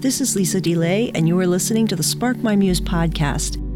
This is Lisa DeLay, and you are listening to the Spark My Muse podcast.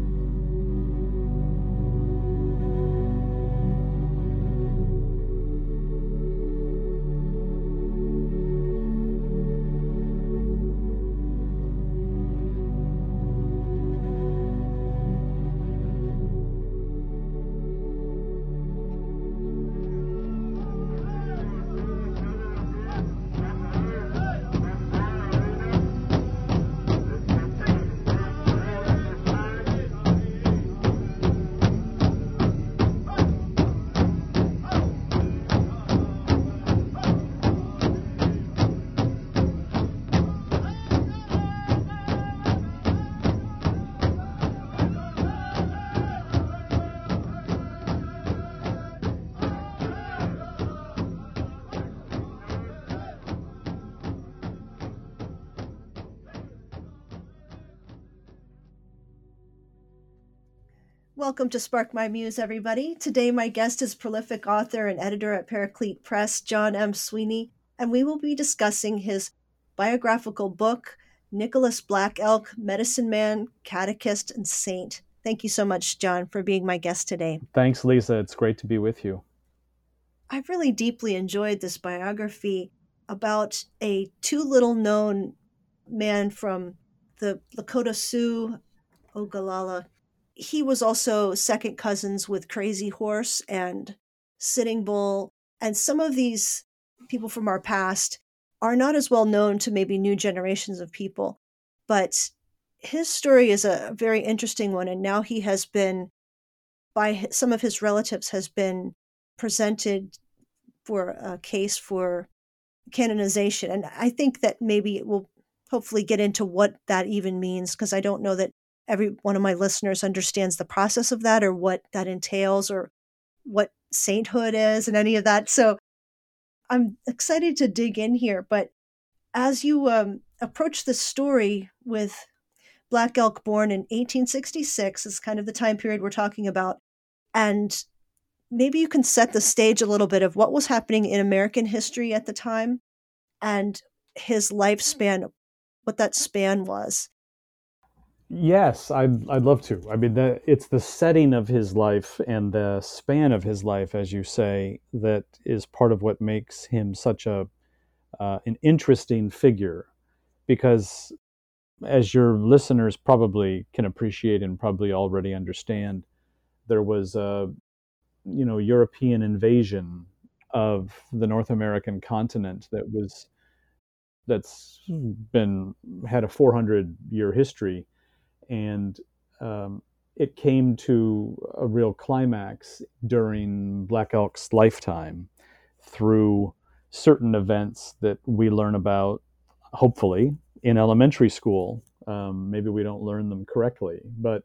Welcome to Spark My Muse, everybody. Today, my guest is prolific author and editor at Paraclete Press, John M. Sweeney, and we will be discussing his biographical book, Nicholas Black Elk, Medicine Man, Catechist, and Saint. Thank you so much, John, for being my guest today. Thanks, Lisa. It's great to be with you. I've really deeply enjoyed this biography about a too little known man from the Lakota Sioux, Oglala he was also second cousins with Crazy Horse and Sitting Bull. And some of these people from our past are not as well known to maybe new generations of people. But his story is a very interesting one. And now he has been, by some of his relatives, has been presented for a case for canonization. And I think that maybe it will hopefully get into what that even means because I don't know that every one of my listeners understands the process of that or what that entails or what sainthood is and any of that. So I'm excited to dig in here. But as you um, approach the story with Black Elk born in 1866, is kind of the time period we're talking about. And maybe you can set the stage a little bit of what was happening in American history at the time and his lifespan, what that span was. Yes, I'd I'd love to. I mean, the, it's the setting of his life and the span of his life, as you say, that is part of what makes him such a uh, an interesting figure, because as your listeners probably can appreciate and probably already understand, there was a you know European invasion of the North American continent that was that's been had a 400 year history and um, it came to a real climax during Black Elk's lifetime through certain events that we learn about, hopefully, in elementary school. Um, maybe we don't learn them correctly, but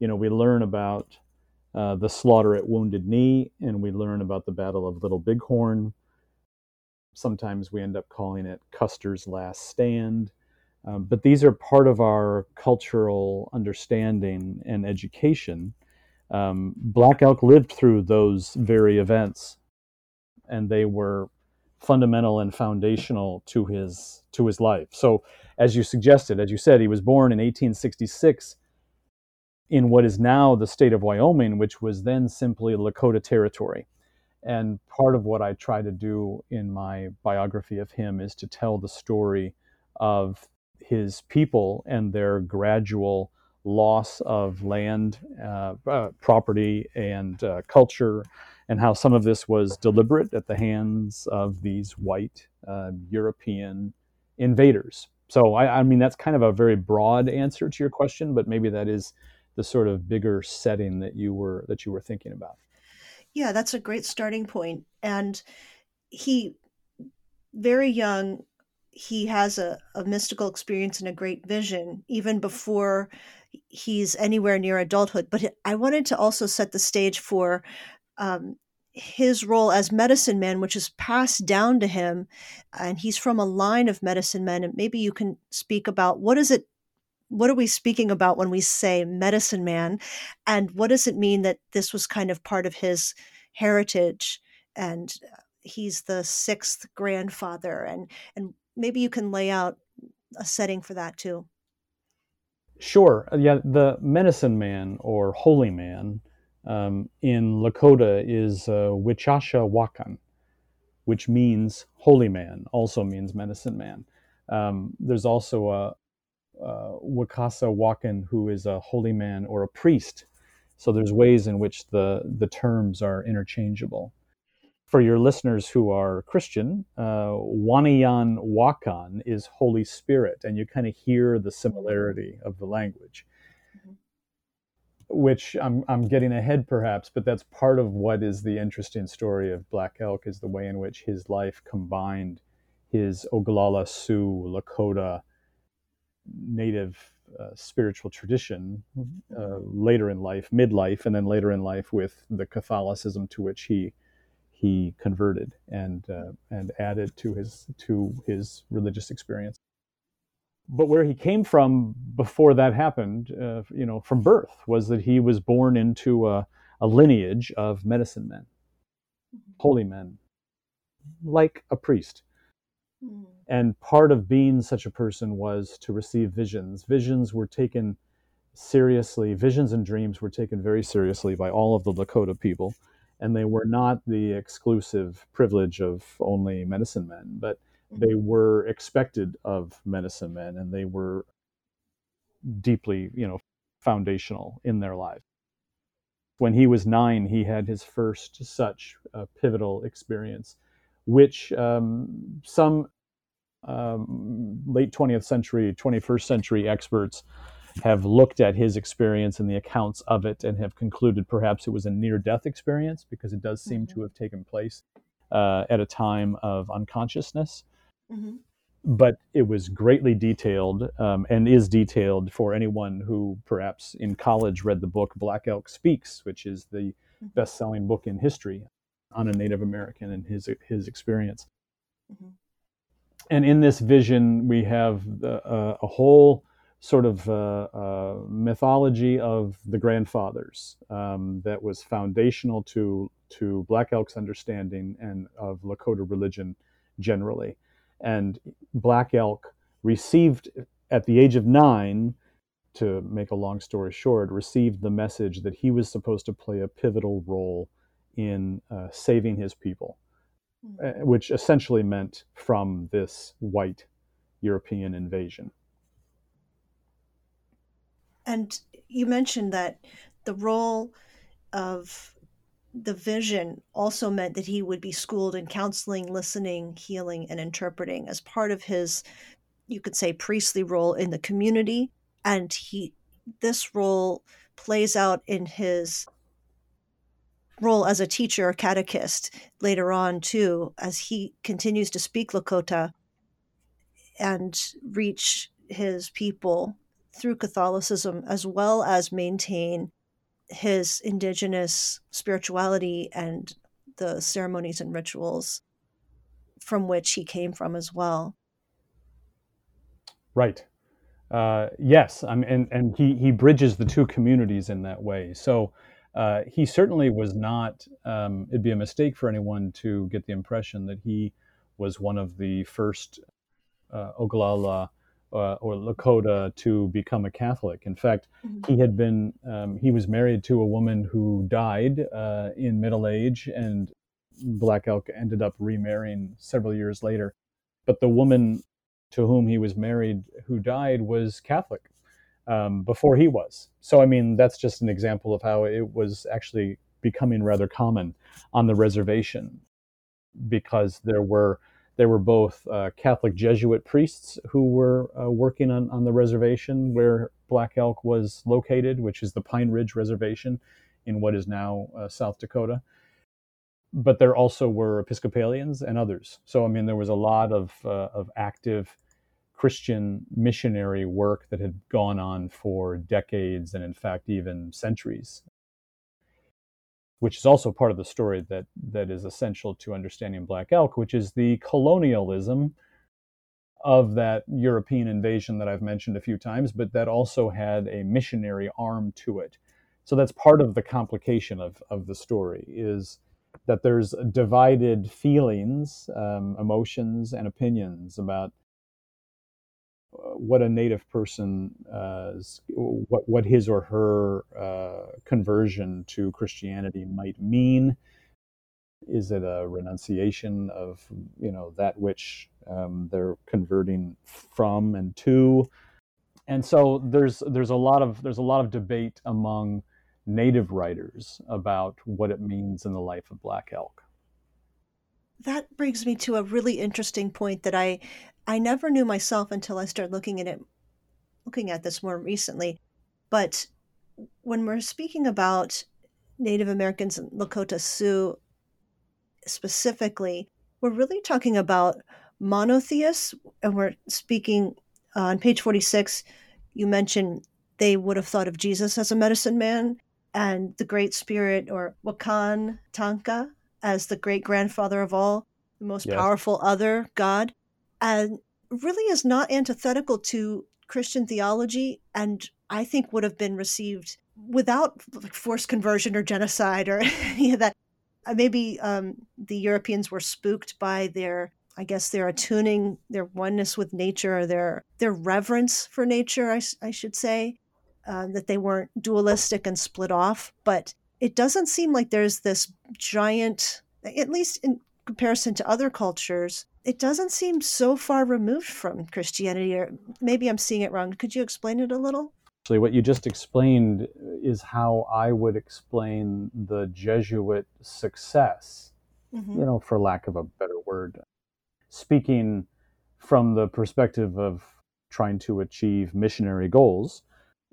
you know, we learn about uh, the slaughter at Wounded Knee, and we learn about the Battle of Little Bighorn. Sometimes we end up calling it Custer's Last Stand. Um, but these are part of our cultural understanding and education. Um, Black Elk lived through those very events, and they were fundamental and foundational to his to his life. So, as you suggested, as you said, he was born in 1866 in what is now the state of Wyoming, which was then simply Lakota territory. And part of what I try to do in my biography of him is to tell the story of his people and their gradual loss of land, uh, uh, property, and uh, culture, and how some of this was deliberate at the hands of these white uh, European invaders. So, I, I, mean, that's kind of a very broad answer to your question, but maybe that is the sort of bigger setting that you were that you were thinking about. Yeah, that's a great starting point. And he, very young, he has a, a mystical experience and a great vision even before he's anywhere near adulthood. But I wanted to also set the stage for um, his role as medicine man, which is passed down to him, and he's from a line of medicine men. And maybe you can speak about what is it. What are we speaking about when we say medicine man? And what does it mean that this was kind of part of his heritage? And uh, he's the sixth grandfather. And, and maybe you can lay out a setting for that too. Sure. Uh, yeah, the medicine man or holy man um, in Lakota is uh, Wichasha Wakan, which means holy man, also means medicine man. Um, there's also a, Wakasa Wakan who is a holy man or a priest. So there's ways in which the, the terms are interchangeable for your listeners who are Christian, uh, Wanayan Wakan is Holy Spirit, and you kind of hear the similarity of the language. Mm-hmm. Which I'm I'm getting ahead perhaps, but that's part of what is the interesting story of Black Elk is the way in which his life combined his Oglala Sioux Lakota native uh, spiritual tradition uh, mm-hmm. later in life, midlife, and then later in life with the Catholicism to which he he converted and uh, and added to his to his religious experience. But where he came from before that happened, uh, you know, from birth, was that he was born into a, a lineage of medicine men, holy men, like a priest. Mm. And part of being such a person was to receive visions. Visions were taken seriously, visions and dreams were taken very seriously by all of the Lakota people and they were not the exclusive privilege of only medicine men, but they mm-hmm. were expected of medicine men, and they were deeply, you know, foundational in their lives. When he was nine, he had his first such uh, pivotal experience, which um, some um, late 20th century, 21st century experts have looked at his experience and the accounts of it and have concluded perhaps it was a near death experience because it does seem mm-hmm. to have taken place uh, at a time of unconsciousness. Mm-hmm. But it was greatly detailed um, and is detailed for anyone who perhaps in college read the book Black Elk Speaks, which is the mm-hmm. best selling book in history on a Native American and his, his experience. Mm-hmm. And in this vision, we have the, uh, a whole sort of uh, uh, mythology of the grandfathers um, that was foundational to to Black Elk's understanding and of Lakota religion generally. And Black Elk received at the age of nine, to make a long story short, received the message that he was supposed to play a pivotal role in uh, saving his people, mm-hmm. which essentially meant from this white European invasion. And you mentioned that the role of the vision also meant that he would be schooled in counseling, listening, healing, and interpreting as part of his, you could say, priestly role in the community. And he, this role plays out in his role as a teacher or catechist later on too, as he continues to speak Lakota and reach his people through Catholicism as well as maintain his indigenous spirituality and the ceremonies and rituals from which he came from as well. Right. Uh, yes, and and he he bridges the two communities in that way. So uh, he certainly was not. Um, it'd be a mistake for anyone to get the impression that he was one of the first uh, Oglala uh, or Lakota to become a Catholic. In fact, mm-hmm. he had been um, he was married to a woman who died uh, in middle age, and Black Elk ended up remarrying several years later. But the woman to whom he was married, who died, was Catholic um, before he was. So I mean, that's just an example of how it was actually becoming rather common on the reservation because there were there were both uh, Catholic Jesuit priests who were uh, working on, on the reservation where Black Elk was located, which is the Pine Ridge Reservation in what is now uh, South Dakota. But there also were Episcopalians and others. So, I mean, there was a lot of, uh, of active Christian missionary work that had gone on for decades and, in fact, even centuries which is also part of the story that that is essential to understanding Black Elk, which is the colonialism of that European invasion that I've mentioned a few times, but that also had a missionary arm to it. So that's part of the complication of, of the story is that there's divided feelings, um, emotions, and opinions about what a native person uh, what what his or her uh, conversion to Christianity might mean. Is it a renunciation of you know that which um, they're converting from and to? And so there's there's a lot of there's a lot of debate among native writers about what it means in the life of black elk. That brings me to a really interesting point that I I never knew myself until I started looking at it looking at this more recently. But when we're speaking about Native Americans and Lakota Sioux specifically, we're really talking about monotheists, and we're speaking uh, on page 46. You mentioned they would have thought of Jesus as a medicine man and the Great Spirit or Wakan Tanka as the great grandfather of all, the most yes. powerful other God, and really is not antithetical to Christian theology, and I think would have been received without forced conversion or genocide or any of that. Uh, maybe um, the Europeans were spooked by their, I guess, their attuning, their oneness with nature, or their their reverence for nature. I, I should say uh, that they weren't dualistic and split off, but it doesn't seem like there's this giant, at least in comparison to other cultures, it doesn't seem so far removed from Christianity, or maybe I'm seeing it wrong. Could you explain it a little? Actually, what you just explained is how I would explain the Jesuit success, mm-hmm. you know, for lack of a better word. Speaking from the perspective of trying to achieve missionary goals,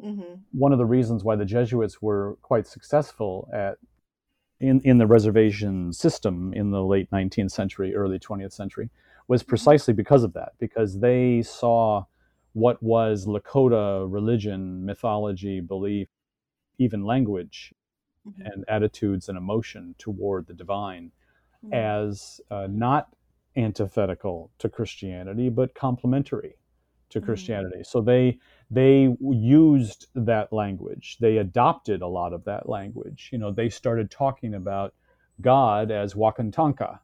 Mm-hmm. One of the reasons why the Jesuits were quite successful at in, in the reservation system in the late 19th century, early 20th century, was mm-hmm. precisely because of that, because they saw what was Lakota religion, mythology, belief, even language, mm-hmm. and attitudes and emotion toward the divine mm-hmm. as uh, not antithetical to Christianity, but complementary to mm-hmm. Christianity. So they they used that language. They adopted a lot of that language. You know, they started talking about God as Wakantanka,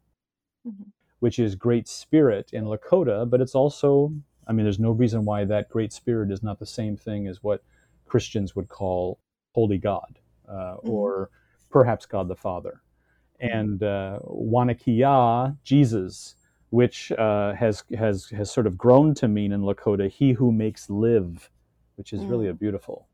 mm-hmm. which is great spirit in Lakota, but it's also, I mean, there's no reason why that great spirit is not the same thing as what Christians would call holy God uh, mm-hmm. or perhaps God the Father. Mm-hmm. And uh, Wanikiya, Jesus, which uh, has has has sort of grown to mean in Lakota, "He who makes live," which is mm. really a beautiful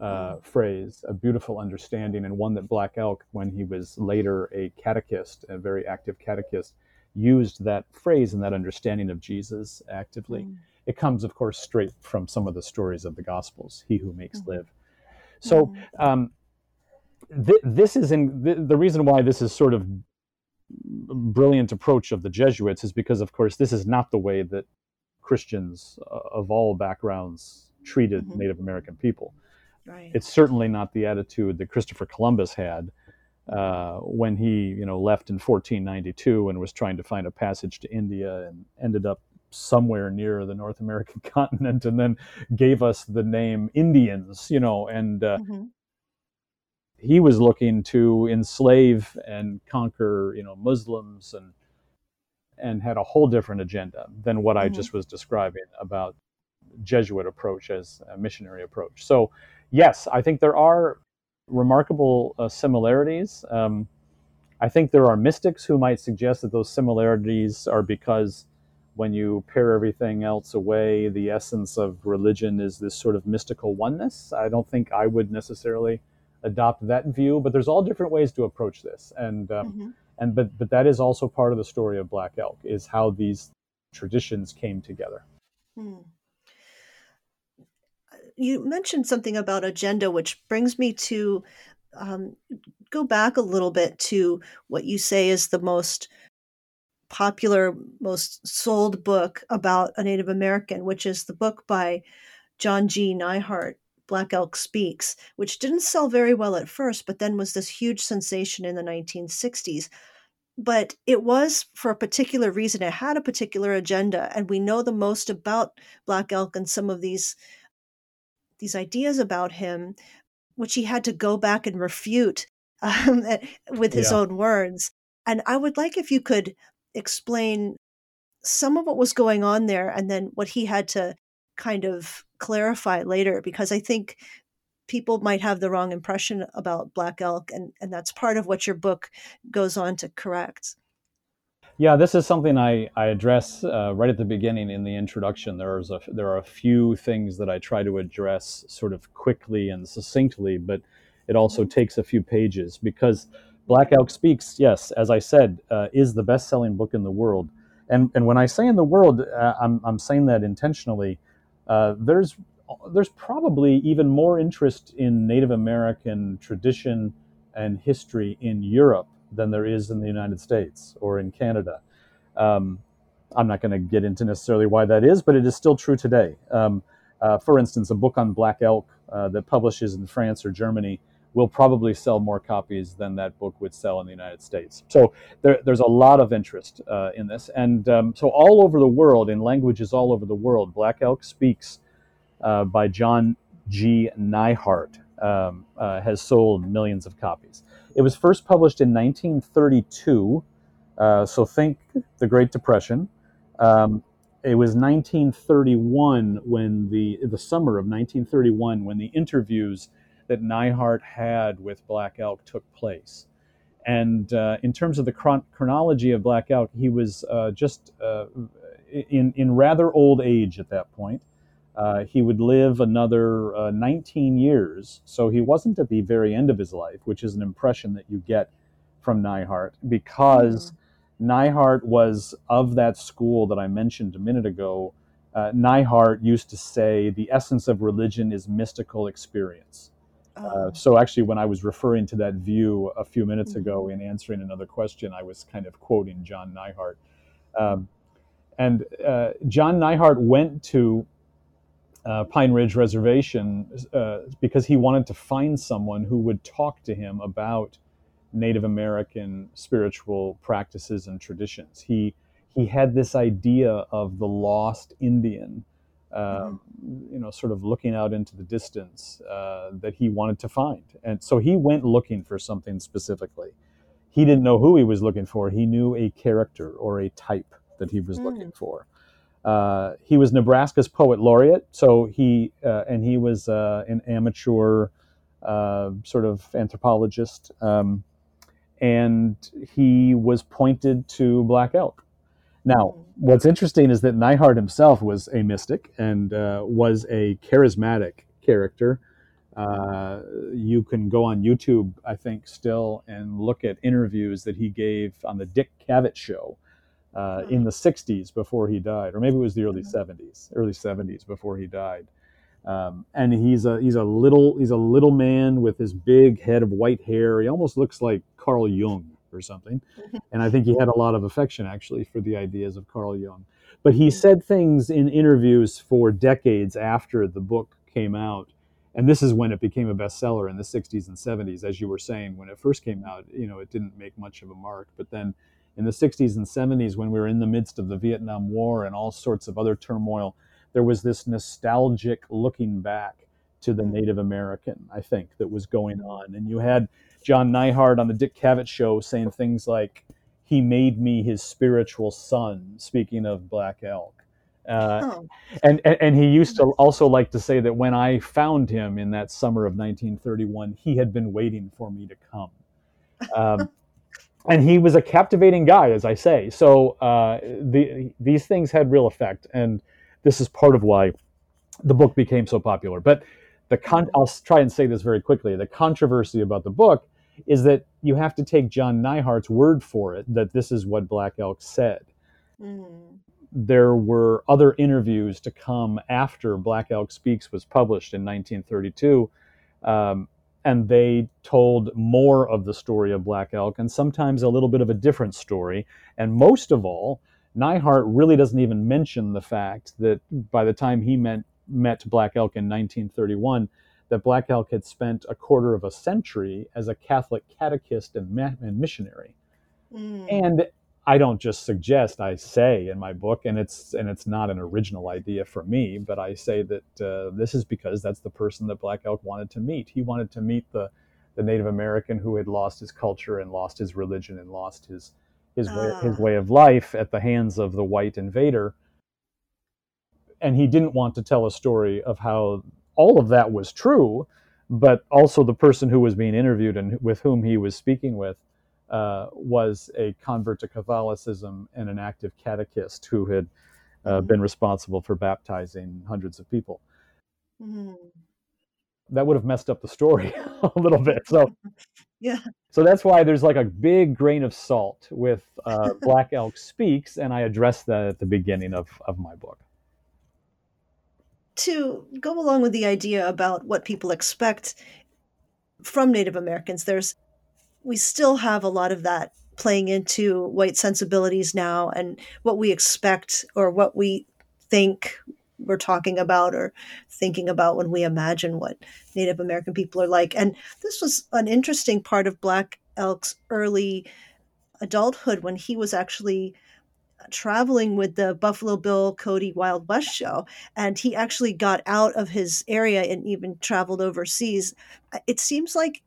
uh, mm. phrase, a beautiful understanding, and one that Black Elk, when he was later a catechist, a very active catechist, used that phrase and that understanding of Jesus actively. Mm. It comes, of course, straight from some of the stories of the Gospels, He who makes mm. live. So, um, th- this is in th- the reason why this is sort of brilliant approach of the Jesuits is because, of course, this is not the way that Christians uh, of all backgrounds treated mm-hmm. Native American people. Right. It's certainly not the attitude that Christopher Columbus had uh, when he, you know, left in 1492 and was trying to find a passage to India and ended up somewhere near the North American continent, and then gave us the name Indians, you know, and uh, mm-hmm. he was looking to enslave and conquer, you know, Muslims and and had a whole different agenda than what mm-hmm. I just was describing about Jesuit approach as a missionary approach. So, yes, I think there are remarkable uh, similarities. Um, I think there are mystics who might suggest that those similarities are because when you pare everything else away, the essence of religion is this sort of mystical oneness. I don't think I would necessarily adopt that view, but there's all different ways to approach this, and um, mm-hmm. and but but that is also part of the story of Black Elk is how these traditions came together. Hmm you mentioned something about agenda, which brings me to um, go back a little bit to what you say is the most popular, most sold book about a Native American, which is the book by John G. Neihardt, Black Elk Speaks, which didn't sell very well at first, but then was this huge sensation in the 1960s. But it was for a particular reason. It had a particular agenda, and we know the most about Black Elk and some of these these ideas about him, which he had to go back and refute um, with his yeah. own words. And I would like if you could explain some of what was going on there and then what he had to kind of clarify later because I think people might have the wrong impression about black elk and, and that's part of what your book goes on to correct yeah this is something i, I address uh, right at the beginning in the introduction. There's a, there are a few things that i try to address sort of quickly and succinctly but it also mm-hmm. takes a few pages because black elk speaks yes as i said uh, is the best-selling book in the world. And, and when i say in the world uh, I'm, I'm saying that intentionally. Uh, there's there's probably even more interest in Native American tradition and history in Europe than there is in the United States or in Canada. Um, I'm not going to get into necessarily why that is, but it is still true today. Um, uh, for instance, a book on black elk uh, that publishes in France or Germany will probably sell more copies than that book would sell in the United States. So there, there's a lot of interest uh, in this. And um, so, all over the world, in languages all over the world, Black Elk Speaks uh, by John G. Neihardt um, uh, has sold millions of copies. It was first published in 1932, uh, so think the Great Depression. Um, it was 1931 when the the summer of 1931 when the interviews that Neihardt had with Black Elk took place. And uh, in terms of the chron- chronology of Black Elk, he was uh, just uh, in in rather old age at that point. Uh, he would live another uh, 19 years, so he wasn't at the very end of his life, which is an impression that you get from Neihardt, because mm-hmm. Neihardt was of that school that I mentioned a minute ago. Uh, Neihardt used to say the essence of religion is mystical experience. Uh, oh. so actually, when I was referring to that view a few minutes mm-hmm. ago in answering another question, I was kind of quoting John Neihardt. Um, and uh, John Neihardt went to uh, Pine Ridge Reservation uh, because he wanted to find someone who would talk to him about Native American spiritual practices and traditions. He he had this idea of the lost Indian, uh, mm-hmm. you know, sort of looking out into the distance uh, that he wanted to find, and so he went looking for something specifically. He didn't know who he was looking for. He knew a character or a type that he was mm. looking for. Uh, he was Nebraska's poet laureate, so he uh, and he was uh, an amateur uh, sort of anthropologist, um, and he was pointed to black elk. Now, what's interesting is that Neihardt himself was a mystic and uh, was a charismatic character. You can go on YouTube, I think, still and look at interviews that he gave on the Dick Cavett show uh, in the 60s before he died, or maybe it was the early 70s, early 70s before he died. Um, and he's a he's a little he's a little man with his big head of white hair. He almost looks like Carl Jung or something. And I think he had a lot of affection actually for the ideas of Carl Jung. But he said things in interviews for decades after the book came out. And this is when it became a bestseller in the 60s and 70s. As you were saying, when it first came out, you know, it didn't make much of a mark. But then in the 60s and 70s when we were in the midst of the Vietnam War and all sorts of other turmoil, there was this nostalgic looking back to the Native American, I think, that was going on. And you had John Neihardt on the Dick Cavett show saying things like, he made me his spiritual son, speaking of Black Elk. Uh, oh. and, and, and he used to also like to say that when I found him in that summer of 1931, he had been waiting for me to come. Um, and he was a captivating guy, as I say. So uh, the, these things had real effect, and this is part of why the book became so popular. But the con- I'll try and say this very quickly. The controversy about the book is that you have to take John Neihardt's word for it that this is what Black Elk said. Mm-hmm. There were other interviews to come after Black Elk Speaks was published in 1932. Um, and they told more of the story of Black Elk and sometimes a little bit of a different story. And most of all, Neihardt really doesn't even mention the fact that by the time he met, met Black Elk in 1931, that Black Elk had spent a quarter of a century as a Catholic catechist and, ma- and missionary. Mm. And I don't just suggest, I say in my book, and it's and it's not an original idea for me, but I say that uh, this is because that's the person that Black Elk wanted to meet. He wanted to meet the the Native American who had lost his culture and lost his religion and lost his his way, his ah. way of life at the hands of the white invader. and he didn't want to tell a story of how all of that was true, but also the person who was being interviewed and with whom he was speaking with uh, was a convert to Catholicism and an active catechist who had uh, been responsible for baptizing hundreds of people. Mm. That would have messed up the story a little bit. So, yeah. So that's why there's like a big grain of salt with uh, Black Elk Speaks, and I address that at the beginning of, of my book. To go along with the idea about what people expect from Native Americans, there's we still have a lot of that playing into white sensibilities now and what we expect or what we think we're talking about or thinking about when we imagine what Native American people are like. And this was an interesting part of Black Elk's early adulthood when he was actually traveling with the Buffalo Bill Cody Wild West show. And he actually got out of his area and even traveled overseas. It seems like,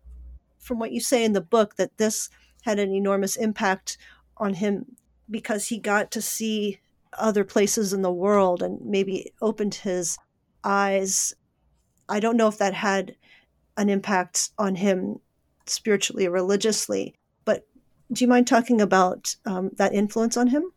from what you say in the book, that this had an enormous impact on him because he got to see other places in the world and maybe opened his eyes. I don't know if that had an impact on him spiritually or religiously, but do you mind talking about um, that influence on him?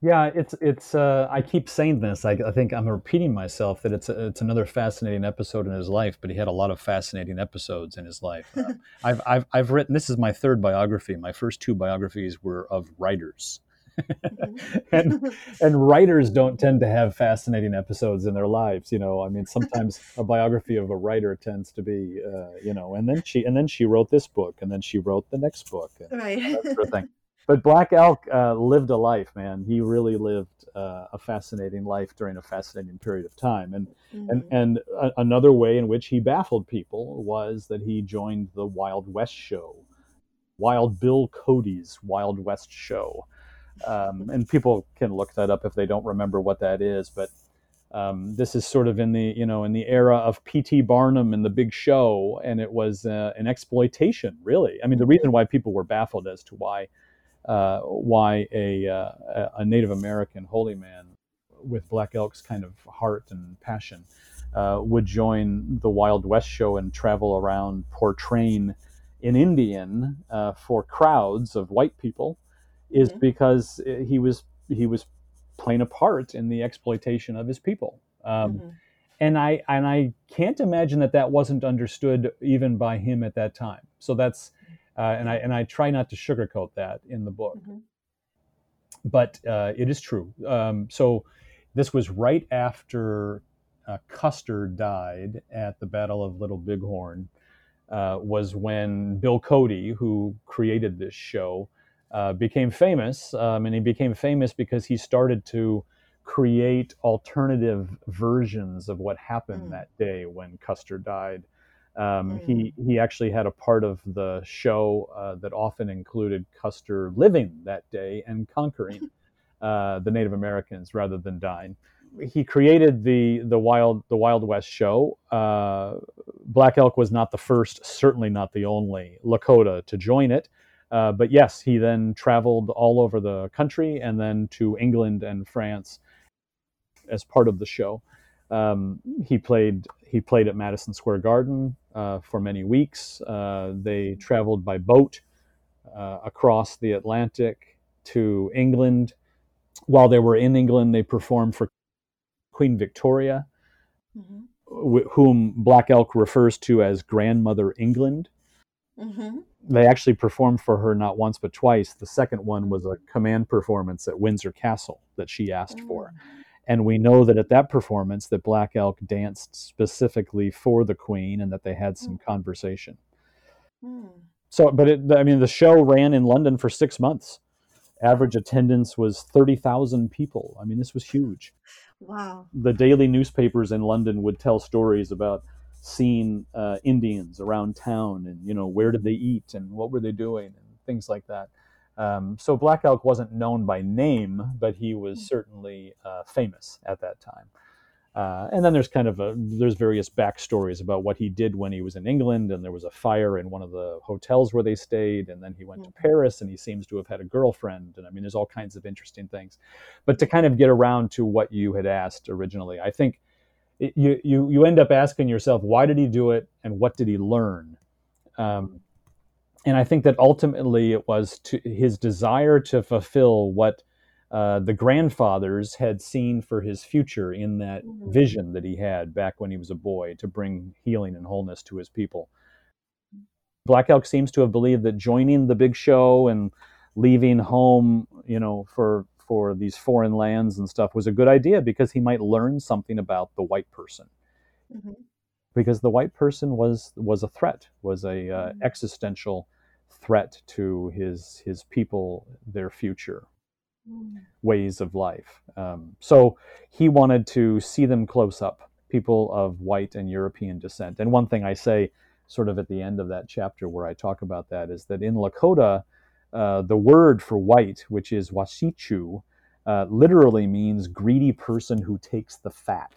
Yeah, it's it's. Uh, I keep saying this. I, I, think I'm repeating myself that it's a, it's another fascinating episode in his life. But he had a lot of fascinating episodes in his life. Uh, I've I've I've written. This is my third biography. My first two biographies were of writers, mm-hmm. and and writers don't tend to have fascinating episodes in their lives. You know, I mean, sometimes a biography of a writer tends to be, uh, you know, and then she and then she wrote this book, and then she wrote the next book, and right. that sort of thing but Black Elk uh, lived a life, man. He really lived uh, a fascinating life during a fascinating period of time. And mm-hmm. and and a- another way in which he baffled people was that he joined the Wild West show, Wild Bill Cody's Wild West show. Um, and people can look that up if they don't remember what that is, but. Um, this is sort of in the you know in the era of P.T. Barnum and the Big Show, and it was uh, an exploitation. Really, I mean, the reason why people were baffled as to why uh, why a, uh, a Native American holy man with Black Elk's kind of heart and passion uh, would join the Wild West show and travel around portraying an Indian uh, for crowds of white people is mm-hmm. because he was he was playing a part in the exploitation of his people. Um, mm-hmm. And I and I can't imagine that that wasn't understood even by him at that time. So that's uh, and I and I try not to sugarcoat that in the book, mm-hmm. but uh, it is true. Um, so this was right after uh, Custer died at the Battle of Little Bighorn. Uh, was when Bill Cody, who created this show, uh, became famous, um, and he became famous because he started to create alternative versions of what happened mm. that day when Custer died. Um, mm. He he actually had a part of the show uh, that often included Custer living that day and conquering uh, the Native Americans rather than dying. He created the the wild the Wild West show. Uh, Black Elk was not the first, certainly not the only Lakota to join it. Uh, but yes, he then traveled all over the country and then to England and France as part of the show. Um, he played he played at Madison Square Garden for many weeks. Uh, they traveled by boat uh, across the Atlantic to England. While they were in England, they performed for Queen Victoria, mm-hmm. wh- whom Black Elk refers to as Grandmother England. Mm-hmm. They actually performed for her not once but twice. The second one was a command performance at Windsor Castle that she asked mm-hmm. for and we know that at that performance that black elk danced specifically for the queen and that they had some mm. conversation. Mm. so but it, i mean the show ran in london for six months. Average attendance was 30000 people. I mean this was huge. Wow. The daily newspapers in london would tell stories about seeing uh, indians around town and you know where did they eat and what were they doing and things like that um, so Black Elk wasn't known by name, but he was hmm. certainly uh, famous at that time. Uh, and then there's kind of a there's various backstories about what he did when he was in England, and there was a fire in one of the hotels where they stayed, and then he went to Paris, and he seems to have had a girlfriend, and I mean, there's all kinds of interesting things. But to kind of get around to what you had asked originally, I think it, you you you end up asking yourself, why did he do it, and what did he learn? Um, and I think that ultimately it was to his desire to fulfill what uh, the grandfathers had seen for his future in that mm-hmm. vision that he had back when he was a boy to bring healing and wholeness to his people. Black Elk seems to have believed that joining the big show and leaving home, you know, for for these foreign lands and stuff was a good idea because he might learn something about the white person. Mm-hmm. Because the white person was was a threat, was a uh, mm-hmm. existential threat to his his people, their future ways of life. Um, so he wanted to see them close up, people of white and European descent. And one thing I say, sort of at the end of that chapter where I talk about that, is that in Lakota, uh, the word for white, which is wasichu, uh, literally means greedy person who takes the fat.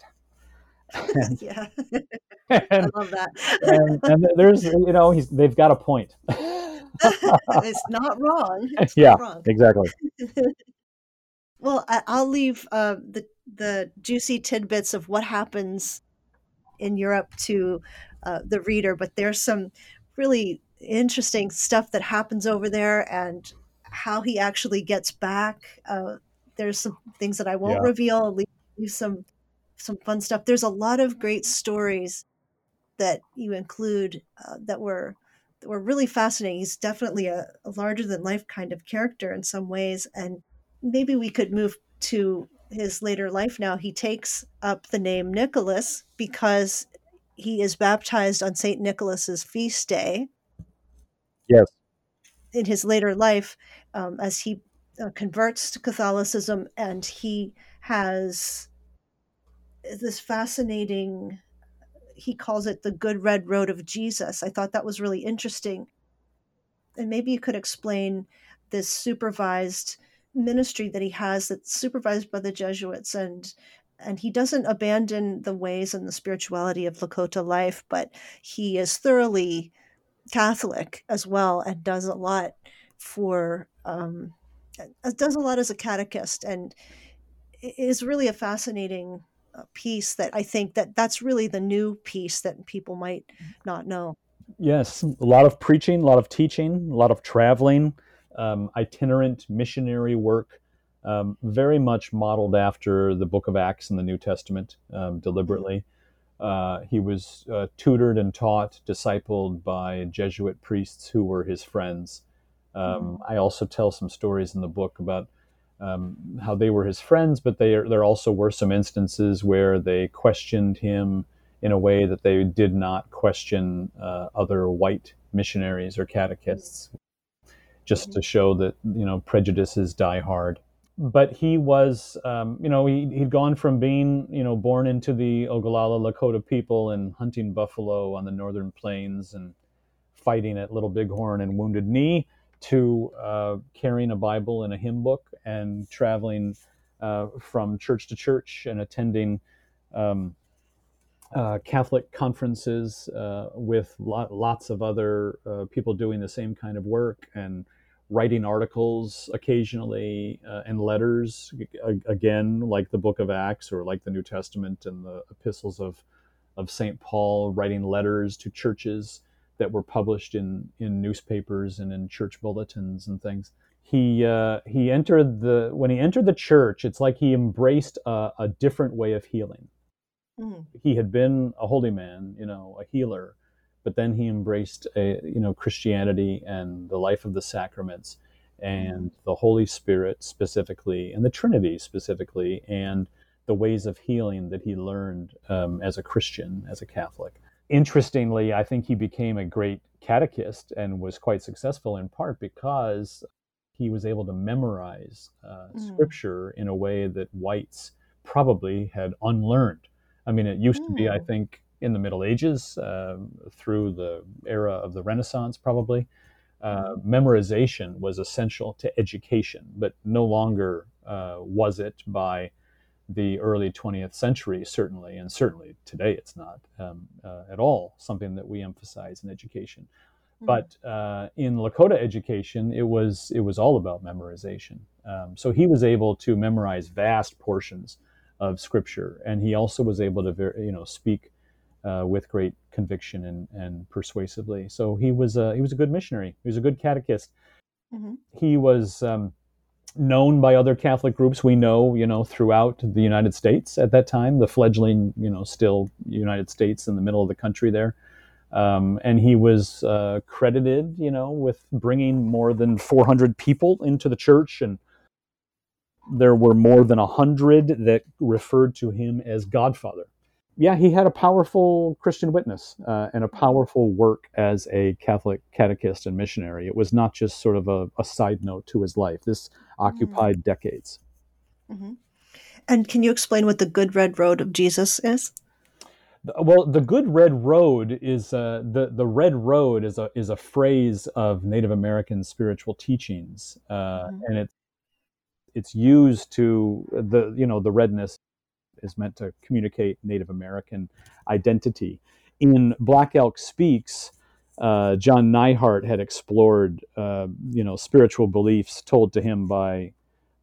And, yeah, and, I love that. and, and, there's, you know, they've got a point. it's not wrong. It's yeah, not wrong. exactly. Well, I, will leave uh, the the juicy tidbits of what happens in Europe to uh, the reader, but there's some really interesting stuff that happens over there and how he actually gets back. Uh, there's some things that I won't yeah. reveal. Leave, leave some some fun stuff. There's a lot of great stories that you include uh, that were were really fascinating. He's definitely a, a larger than life kind of character in some ways, and maybe we could move to his later life now. He takes up the name Nicholas because he is baptized on St. Nicholas's feast day. Yes. In his later life, um, as he uh, converts to Catholicism, and he has this fascinating, he calls it the good red road of Jesus. I thought that was really interesting. And maybe you could explain this supervised ministry that he has that's supervised by the Jesuits and and he doesn't abandon the ways and the spirituality of Lakota life, but he is thoroughly Catholic as well and does a lot for um, does a lot as a catechist and is really a fascinating piece that I think that that's really the new piece that people might not know. Yes, a lot of preaching, a lot of teaching, a lot of traveling um, itinerant missionary work, um, very much modeled after the book of Acts in the New Testament um, deliberately. Uh, he was uh, tutored and taught, discipled by Jesuit priests who were his friends. Mm. I also tell some stories in the book about um, how they were his friends, but they, there also were some instances where they questioned him in a way that they did not question uh, other white missionaries or catechists just to show that you know prejudices die hard. But he was, um, you know, he, he'd gone from being, you know, born into the Oglala Lakota people and hunting buffalo on the northern plains and fighting at Little Bighorn and Wounded Knee to uh, carrying a Bible and a hymn book and traveling uh, from church to church and attending um, uh, Catholic conferences uh, with lots of other uh, people doing the same kind of work and writing articles occasionally uh, and letters again like the book of acts or like the new testament and the epistles of of st paul writing letters to churches that were published in in newspapers and in church bulletins and things he uh, he entered the when he entered the church it's like he embraced a, a different way of healing mm. he had been a holy man you know a healer but then he embraced a, you know Christianity and the life of the sacraments and the Holy Spirit specifically and the Trinity specifically and the ways of healing that he learned um, as a Christian, as a Catholic. Interestingly, I think he became a great catechist and was quite successful in part because he was able to memorize uh, mm. scripture in a way that whites probably had unlearned. I mean, it used mm. to be, I mm. think, in the Middle Ages, uh, through the era of the Renaissance, probably. Uh, memorization was essential to education, but no longer uh, was it by the early 20th century, certainly, and certainly today it's not um, uh, at all something that we emphasize in education. Mm-hmm. But uh, in Lakota education, it was it was all about memorization. Um, so he was able to memorize vast portions of scripture, and he also was able to you know speak uh, with great conviction and, and persuasively. So he was a, he was a good missionary. He was a good catechist. Mm-hmm. He was um, known by other Catholic groups we know, you know, throughout the United States at that time, the fledgling, you know, still United States in the middle of the country there. Um, and he was uh, credited, you know, with bringing more than 400 people into the church, and there were more than 100 that referred to him as Godfather yeah, he had a powerful Christian witness uh, and a mm-hmm. powerful work as a Catholic catechist and missionary. It was not just sort of a, a side note to his life. This occupied mm-hmm. decades. Mm-hmm. And can you explain what the Good Red Road of Jesus is? Well, the Good Red Road is uh, the the Red Road is a is a phrase of Native American spiritual teachings, uh, mm-hmm. and it's it's used to the you know the redness is meant to communicate Native American identity. In Black Elk Speaks, uh, John Neihardt had explored, uh, you know, spiritual beliefs told to him by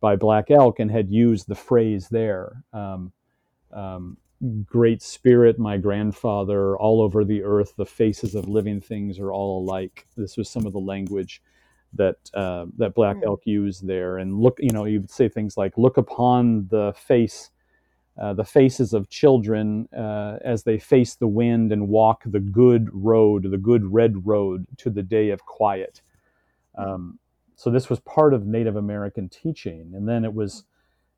by Black Elk and had used the phrase there. Um, um, Great Spirit, my grandfather, all over the earth, the faces of living things are all alike. This was some of the language that uh, that Black hmm. Elk used there. And look, you know, you would say things like, "Look upon the face uh, the faces of children uh, as they face the wind and walk the good road, the good red road to the day of quiet. Um, so this was part of Native American teaching, and then it was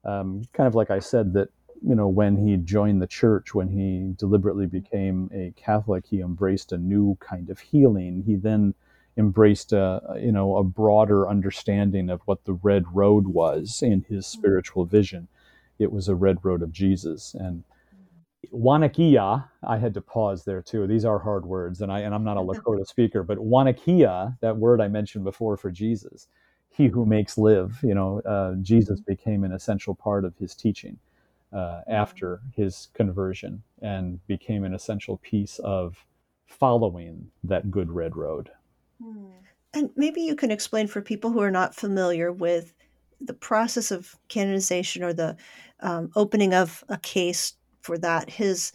um, kind of like I said that you know when he joined the church, when he deliberately became a Catholic, he embraced a new kind of healing. He then embraced a you know a broader understanding of what the red road was in his spiritual vision it was a red road of Jesus. And Wanikiya, I had to pause there too. These are hard words, and I and I'm not a Lakota speaker, but Wanikiya, that word I mentioned before for Jesus, he who makes live. You know, uh, Jesus mm-hmm. became an essential part of his teaching uh, after his conversion, and became an essential piece of following that good red road. Hmm. And maybe you can explain for people who are not familiar with the process of canonization or the um, opening of a case for that. His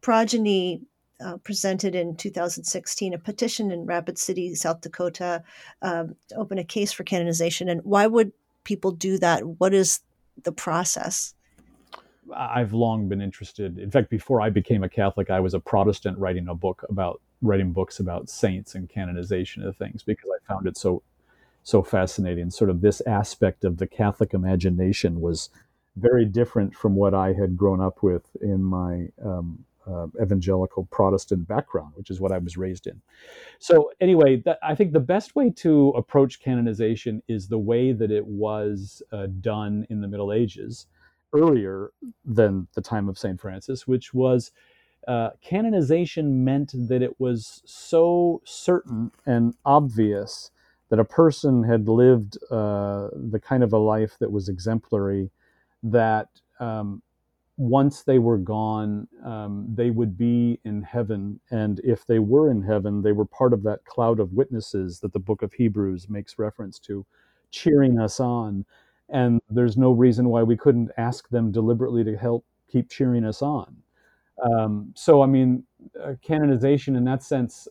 progeny uh, presented in 2016 a petition in Rapid City, South Dakota, um, to open a case for canonization. And why would people do that? What is the process? I've long been interested. In fact, before I became a Catholic, I was a Protestant writing a book about writing books about saints and canonization of things because I found it so so fascinating. Sort of this aspect of the Catholic imagination was very different from what I had grown up with in my um, uh, evangelical Protestant background, which is what I was raised in. So, anyway, that, I think the best way to approach canonization is the way that it was uh, done in the Middle Ages, earlier than the time of St. Francis, which was uh, canonization meant that it was so certain and obvious that a person had lived uh, the kind of a life that was exemplary, that um, once they were gone, um, they would be in heaven. And if they were in heaven, they were part of that cloud of witnesses that the book of Hebrews makes reference to, cheering us on. And there's no reason why we couldn't ask them deliberately to help keep cheering us on. Um, so, I mean, uh, canonization in that sense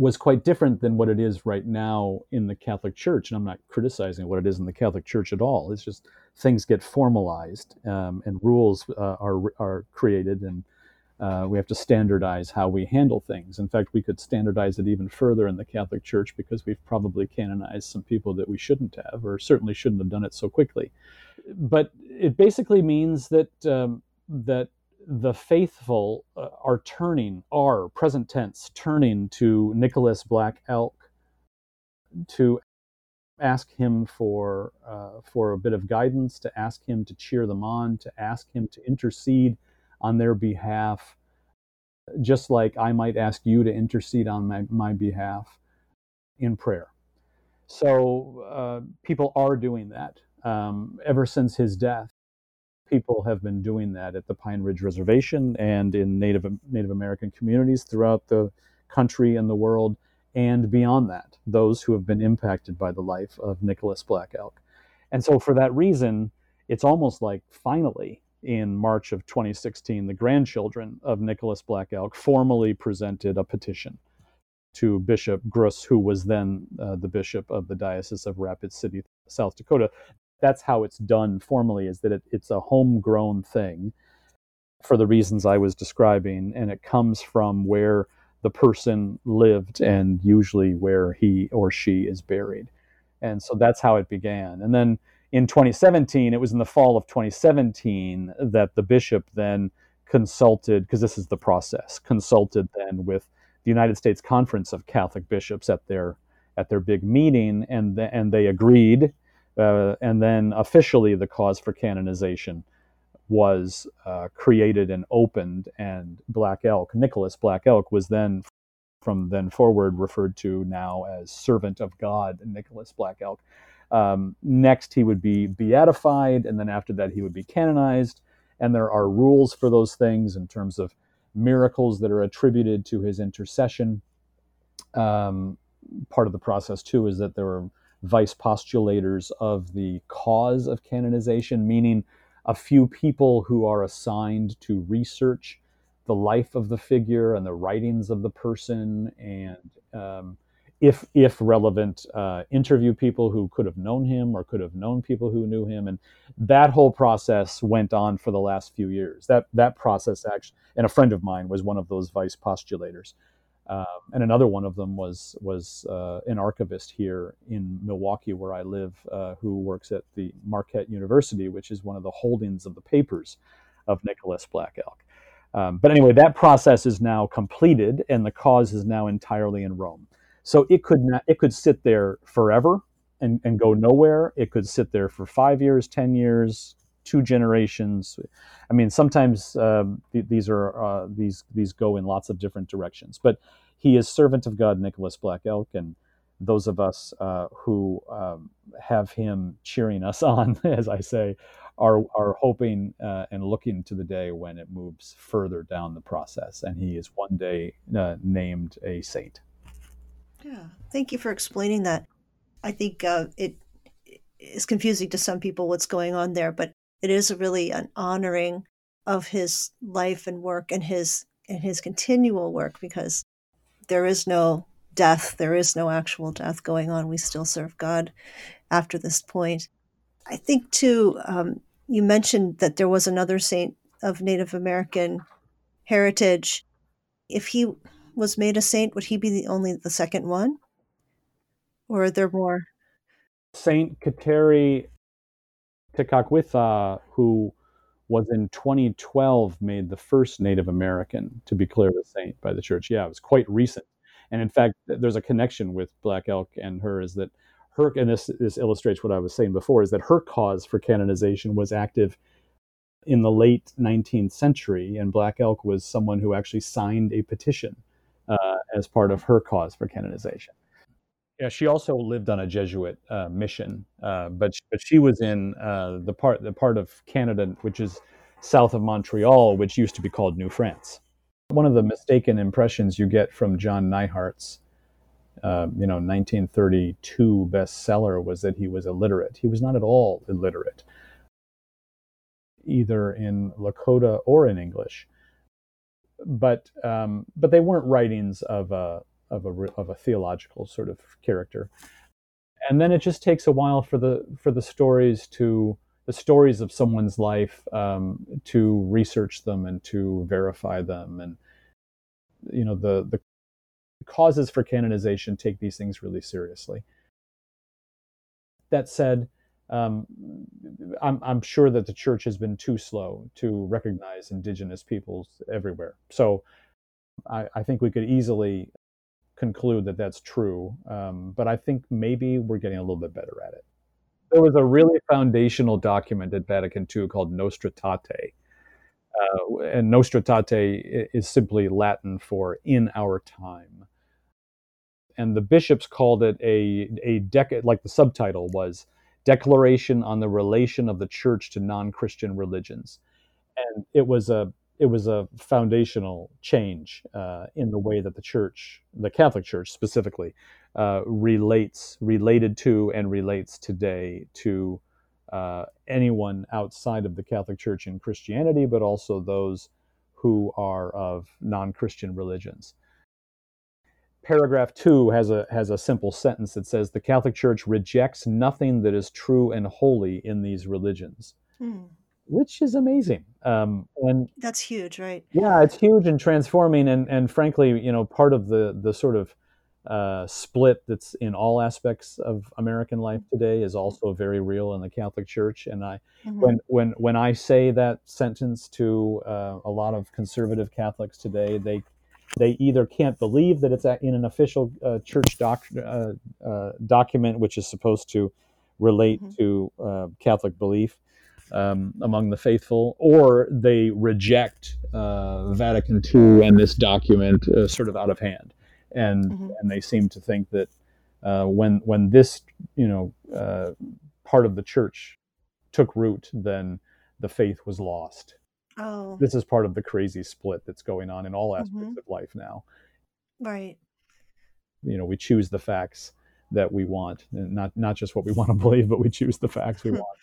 was quite different than what it is right now in the Catholic Church. And I'm not criticizing what it is in the Catholic Church at all. It's just things get formalized um, and rules uh, are, are created, and uh, we have to standardize how we handle things. In fact, we could standardize it even further in the Catholic Church because we've probably canonized some people that we shouldn't have, or certainly shouldn't have done it so quickly. But it basically means that um, that the faithful uh, are turning, are present tense, turning to Nicholas Black Elk to ask him for uh, for a bit of guidance, to ask him to cheer them on, to ask him to intercede on their behalf, just like I might ask you to intercede on my, my behalf in prayer. So uh, people are doing that um, ever since his death people have been doing that at the Pine Ridge Reservation and in Native Native American communities throughout the country and the world, and beyond that, those who have been impacted by the life of Nicholas Black Elk. And so, for that reason, it's almost like finally in March of 2016, the grandchildren of Nicholas Black Elk formally presented a petition to Bishop Gruss, who was then uh, the bishop of the Diocese of Rapid City, South Dakota. That's how it's done formally, is that it, it's a homegrown thing for the reasons I was describing, and it comes from where the person lived and usually where he or she is buried. And so that's how it began. And then in 2017, it was in the fall of 2017 that the bishop then consulted, because this is the process, consulted then with the United States Conference of Catholic Bishops at their at their big meeting, and the, and they agreed, uh, and then officially the cause for canonization was uh, created and opened, and Black Elk, Nicholas Black Elk, was then from then forward referred to now as servant of God, Nicholas Black Elk. Um, next, he would be beatified, and then after that, he would be canonized. And there are rules for those things in terms of miracles that are attributed to his intercession. Um, part of the process, too, is that there are vice postulators of the cause of canonization, meaning a few people who are assigned to research the life of the figure and the writings of the person and um, if if relevant uh, interview people who could have known him or could have known people who knew him. And that whole process went on for the last few years. That that process actually and a friend of mine was one of those vice postulators um, and another one of them was was uh, an archivist here in Milwaukee, where I live, uh, who works at the Marquette University, which is one of the holdings of the papers of Nicholas Black Elk. Um, but anyway, that process is now completed, and the cause is now entirely in Rome. So it could not, it could sit there forever and, and go nowhere. It could sit there for five years, ten years, two generations. I mean, sometimes um, th- these are uh, these these go in lots of different directions. But he is servant of God, Nicholas Black Elk, and those of us uh, who um, have him cheering us on, as I say, are are hoping uh, and looking to the day when it moves further down the process, and he is one day uh, named a saint. Yeah, thank you for explaining that. I think uh, it is confusing to some people what's going on there, but it is really an honoring of his life and work and his and his continual work because there is no death, there is no actual death going on. We still serve God after this point. I think too, um, you mentioned that there was another saint of Native American heritage. If he was made a saint, would he be the only the second one, or are there more? Saint Kateri Tekakwitha, who was in 2012 made the first Native American to be declared a saint by the church. Yeah, it was quite recent. And in fact, there's a connection with Black Elk and her is that her, and this, this illustrates what I was saying before, is that her cause for canonization was active in the late 19th century, and Black Elk was someone who actually signed a petition uh, as part of her cause for canonization. Yeah, she also lived on a Jesuit uh, mission, uh, but but she was in uh, the part the part of Canada which is south of Montreal, which used to be called New France. One of the mistaken impressions you get from John Neihardt's, uh, you know, 1932 bestseller was that he was illiterate. He was not at all illiterate, either in Lakota or in English. But um, but they weren't writings of a of a of a theological sort of character. And then it just takes a while for the for the stories to the stories of someone's life um, to research them and to verify them and you know the the causes for canonization take these things really seriously. That said, um, I'm, I'm, sure that the church has been too slow to recognize indigenous peoples everywhere. So I, I think we could easily conclude that that's true. Um, but I think maybe we're getting a little bit better at it. There was a really foundational document at Vatican II called Nostra Aetate. Uh, and Nostra Aetate is simply Latin for in our time. And the bishops called it a, a decade, like the subtitle was Declaration on the Relation of the Church to Non-Christian Religions, and it was a it was a foundational change uh, in the way that the church, the Catholic Church specifically, uh, relates related to and relates today to uh, anyone outside of the Catholic Church in Christianity, but also those who are of non-Christian religions. Paragraph two has a has a simple sentence that says the Catholic Church rejects nothing that is true and holy in these religions, hmm. Which is amazing. Um, and that's huge, right? Yeah, it's huge and transforming, and and frankly, you know, part of the the sort of uh, split that's in all aspects of American life today is also very real in the Catholic Church. And I, mm-hmm. when when when I say that sentence to uh, a lot of conservative Catholics today, they they either can't believe that it's in an official uh, church doc, uh, uh, document, which is supposed to relate mm-hmm. to uh, Catholic belief. Um, among the faithful, or they reject Vatican II and this document sort of out of hand and mm-hmm. and they seem to think that uh, when when this you know uh, part of the church took root, then the faith was lost. Oh, this is part of the crazy split that's going on in all aspects mm-hmm. of life now. Right. You know, we choose the facts that we want, and not not just what we want to believe, but we choose the facts we want.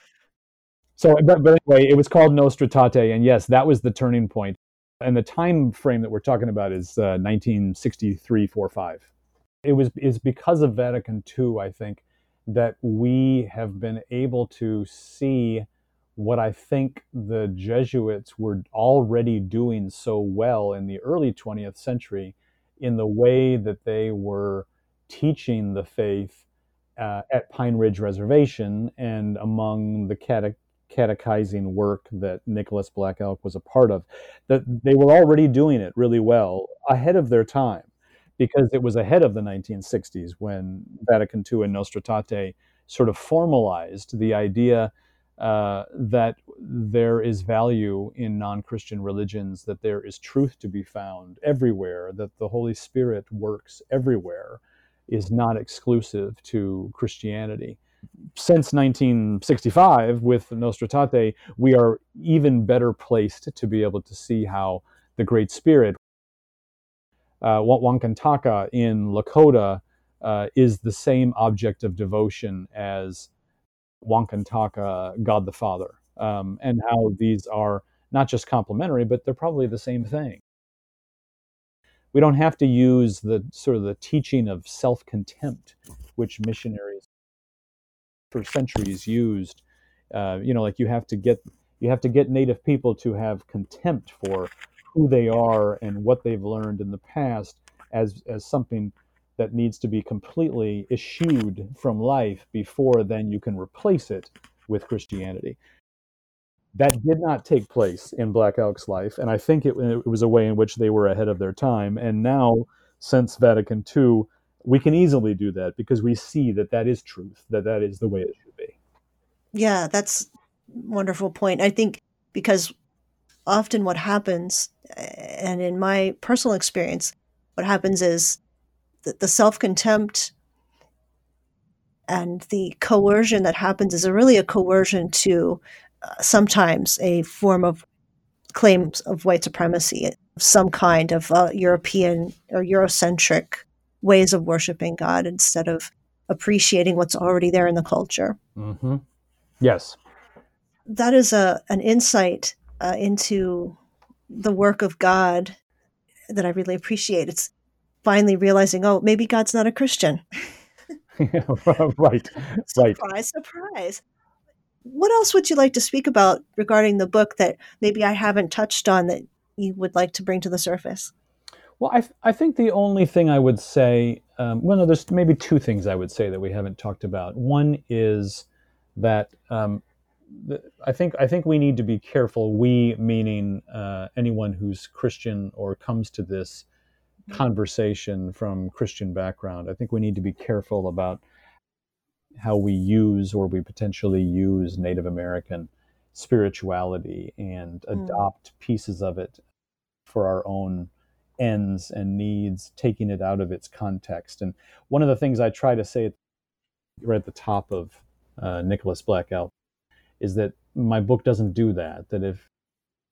So, but, but anyway, it was called Nostra Aetate, and yes, that was the turning point. And the time frame that we're talking about is uh, 1963, 4, 5. It was is because of Vatican II, I think, that we have been able to see what I think the Jesuits were already doing so well in the early 20th century in the way that they were teaching the faith uh, at Pine Ridge Reservation and among the catech- catechizing work that Nicholas Black Elk was a part of, that they were already doing it really well ahead of their time because it was ahead of the 1960s when Vatican II and Nostra Aetate sort of formalized the idea uh, that there is value in non Christian religions, that there is truth to be found everywhere, that the Holy Spirit works everywhere, is not exclusive to Christianity since 1965 with Nostra Aetate, we are even better placed to be able to see how the Great Spirit, uh, Wakan Tanka in Lakota, uh, is the same object of devotion as Wakan Tanka, God the Father, um, and how these are not just complementary, but they're probably the same thing. We don't have to use the sort of the teaching of self contempt, which missionaries for centuries used. Uh, you know, like you have to get you have to get Native people to have contempt for who they are and what they've learned in the past as as something that needs to be completely eschewed from life before then you can replace it with Christianity. That did not take place in Black Elk's life, and I think it, it was a way in which they were ahead of their time. And now, since Vatican II, we can easily do that because we see that that is truth, that that is the way it should be. Yeah, that's wonderful point. I think because often what happens, and in my personal experience, what happens is that the self contempt and the coercion that happens is really a coercion to uh, sometimes a form of claims of white supremacy, some kind of uh, European or Eurocentric ways of worshiping God instead of appreciating what's already there in the culture. Mm-hmm. Yes. That is a, an insight uh, into the work of God that I really appreciate. It's finally realizing, oh, maybe God's not a Christian. right. surprise, right. surprise. What else would you like to speak about regarding the book that maybe I haven't touched on that you would like to bring to the surface? Well, I, th- I think the only thing I would say, um, well, no, there's maybe two things I would say that we haven't talked about. One is that um, the, I think I think we need to be careful. We, meaning uh, anyone who's Christian or comes to this conversation from Christian background, I think we need to be careful about how we use or we potentially use Native American spirituality and mm. adopt pieces of it for our own ends and needs, taking it out of its context. And one of the things I try to say right at the top of uh, Nicholas Black Elk is that my book doesn't do that. That if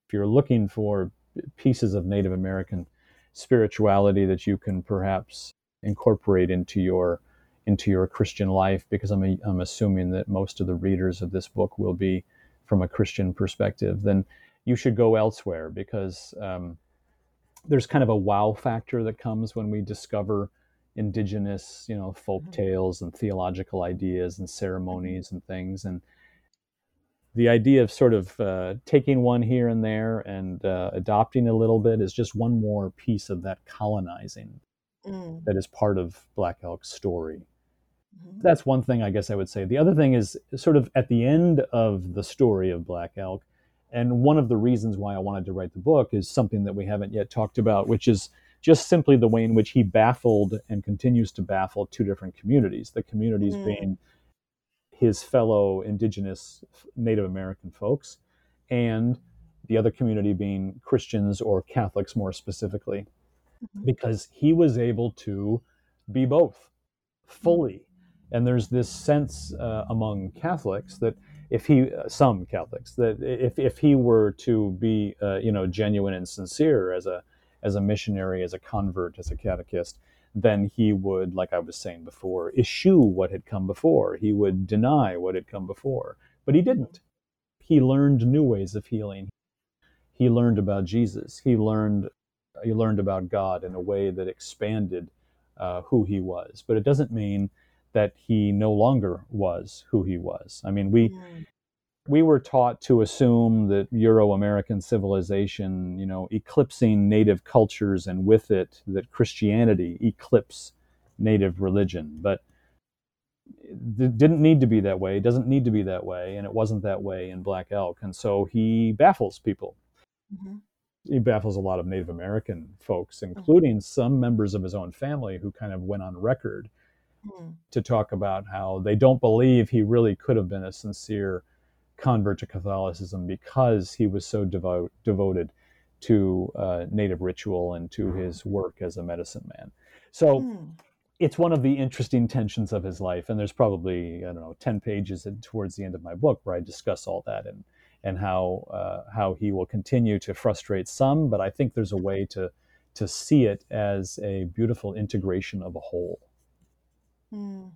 if you're looking for pieces of Native American spirituality that you can perhaps incorporate into your into your Christian life, because I'm a, I'm assuming that most of the readers of this book will be from a Christian perspective, then you should go elsewhere because um, there's kind of a wow factor that comes when we discover indigenous, you know, folk mm-hmm. tales and theological ideas and ceremonies and things. And the idea of sort of uh, taking one here and there and uh, adopting a little bit is just one more piece of that colonizing mm. that is part of Black Elk's story. Mm-hmm. That's one thing I guess I would say. The other thing is sort of at the end of the story of Black Elk, and one of the reasons why I wanted to write the book is something that we haven't yet talked about, which is just simply the way in which he baffled and continues to baffle two different communities. The communities mm. being his fellow indigenous Native American folks, and the other community being Christians or Catholics more specifically, mm-hmm. because he was able to be both fully. And there's this sense uh, among Catholics that if he, uh, some Catholics, that if, if he were to be, uh, you know, genuine and sincere as a, as a missionary, as a convert, as a catechist, then he would, like I was saying before, eschew what had come before. He would deny what had come before. But he didn't. He learned new ways of healing. He learned about Jesus. He learned he learned about God in a way that expanded uh, who he was. But it doesn't mean that he no longer was who he was. I mean, we mm we were taught to assume that Euro-American civilization, you know, eclipsing native cultures, and with it that Christianity eclipse native religion. But it didn't need to be that way. It doesn't need to be that way, and it wasn't that way in Black Elk. And so he baffles people. Mm-hmm. He baffles a lot of Native American folks, mm-hmm. including some members of his own family who kind of went on record mm-hmm. to talk about how they don't believe he really could have been a sincere convert to Catholicism because he was so devout, devoted to uh, native ritual and to his work as a medicine man. So mm. it's one of the interesting tensions of his life. And there's probably, I don't know, 10 pages towards the end of my book where I discuss all that and, and how, uh, how he will continue to frustrate some. But I think there's a way to, to see it as a beautiful integration of a whole. Mm.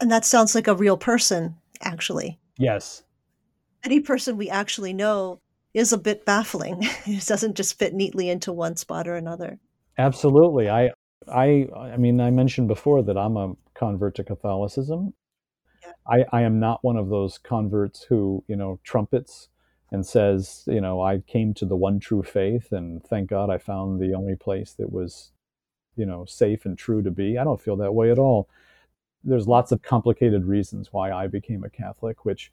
And that sounds like a real person, actually. Yes, any person we actually know is a bit baffling. it doesn't just fit neatly into one spot or another. Absolutely. I I I mean I mentioned before that I'm a convert to Catholicism. Yeah. I, I am not one of those converts who, you know, trumpets and says, you know, I came to the one true faith and thank God I found the only place that was, you know, safe and true to be. I don't feel that way at all. There's lots of complicated reasons why I became a Catholic, which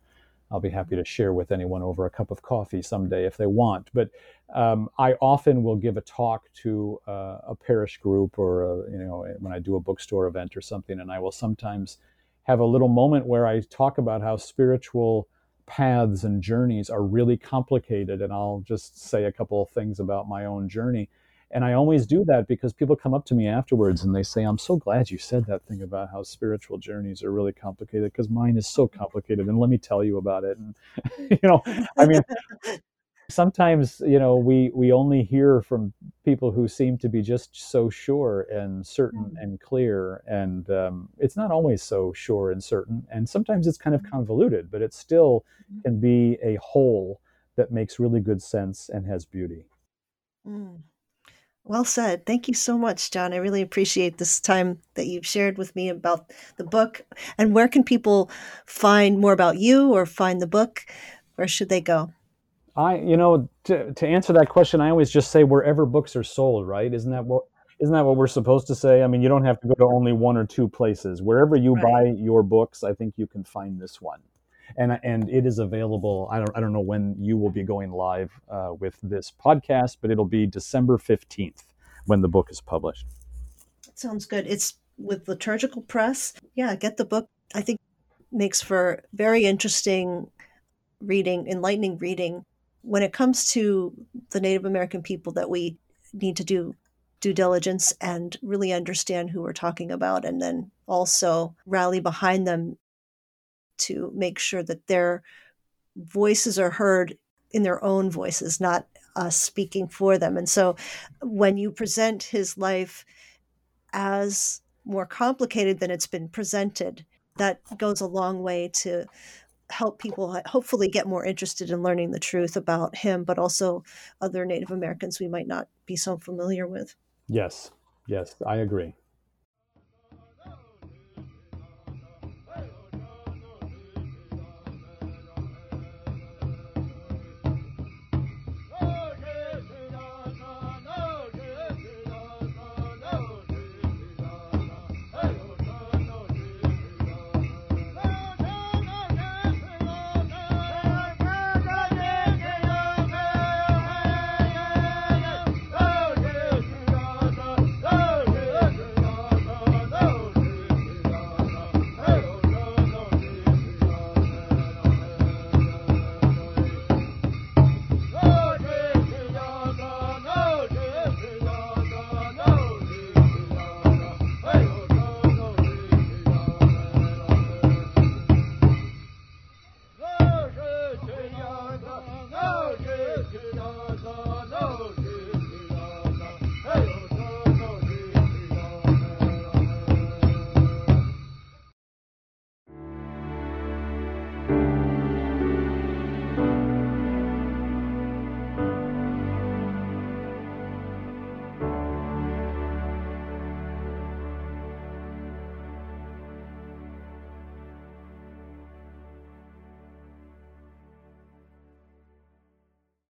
I'll be happy to share with anyone over a cup of coffee someday if they want. But um, I often will give a talk to uh, a parish group or a, you know when I do a bookstore event or something, and I will sometimes have a little moment where I talk about how spiritual paths and journeys are really complicated, and I'll just say a couple of things about my own journey. And I always do that because people come up to me afterwards and they say, I'm so glad you said that thing about how spiritual journeys are really complicated because mine is so complicated. And let me tell you about it. And, you know, I mean, sometimes, you know, we, we only hear from people who seem to be just so sure and certain mm-hmm. and clear. And um, it's not always so sure and certain. And sometimes it's kind of mm-hmm. convoluted, but it still mm-hmm. can be a whole that makes really good sense and has beauty. Mm. Well said. Thank you so much, John. I really appreciate this time that you've shared with me about the book. And where can people find more about you or find the book? Where should they go? I, you know, to, to answer that question, I always just say wherever books are sold, right? Isn't that what isn't that what we're supposed to say? I mean, you don't have to go to only one or two places. Wherever you right. buy your books, I think you can find this one and and it is available. I don't I don't know when you will be going live uh, with this podcast, but it'll be December fifteenth when the book is published. Sounds good. It's with Liturgical Press. Yeah, get the book. I think makes for very interesting reading, enlightening reading when it comes to the Native American people that we need to do due diligence and really understand who we're talking about and then also rally behind them to make sure that their voices are heard in their own voices, not us speaking for them. And so when you present his life as more complicated than it's been presented, that goes a long way to help people uh, hopefully get more interested in learning the truth about him, but also other Native Americans we might not be so familiar with. Yes, yes, I agree.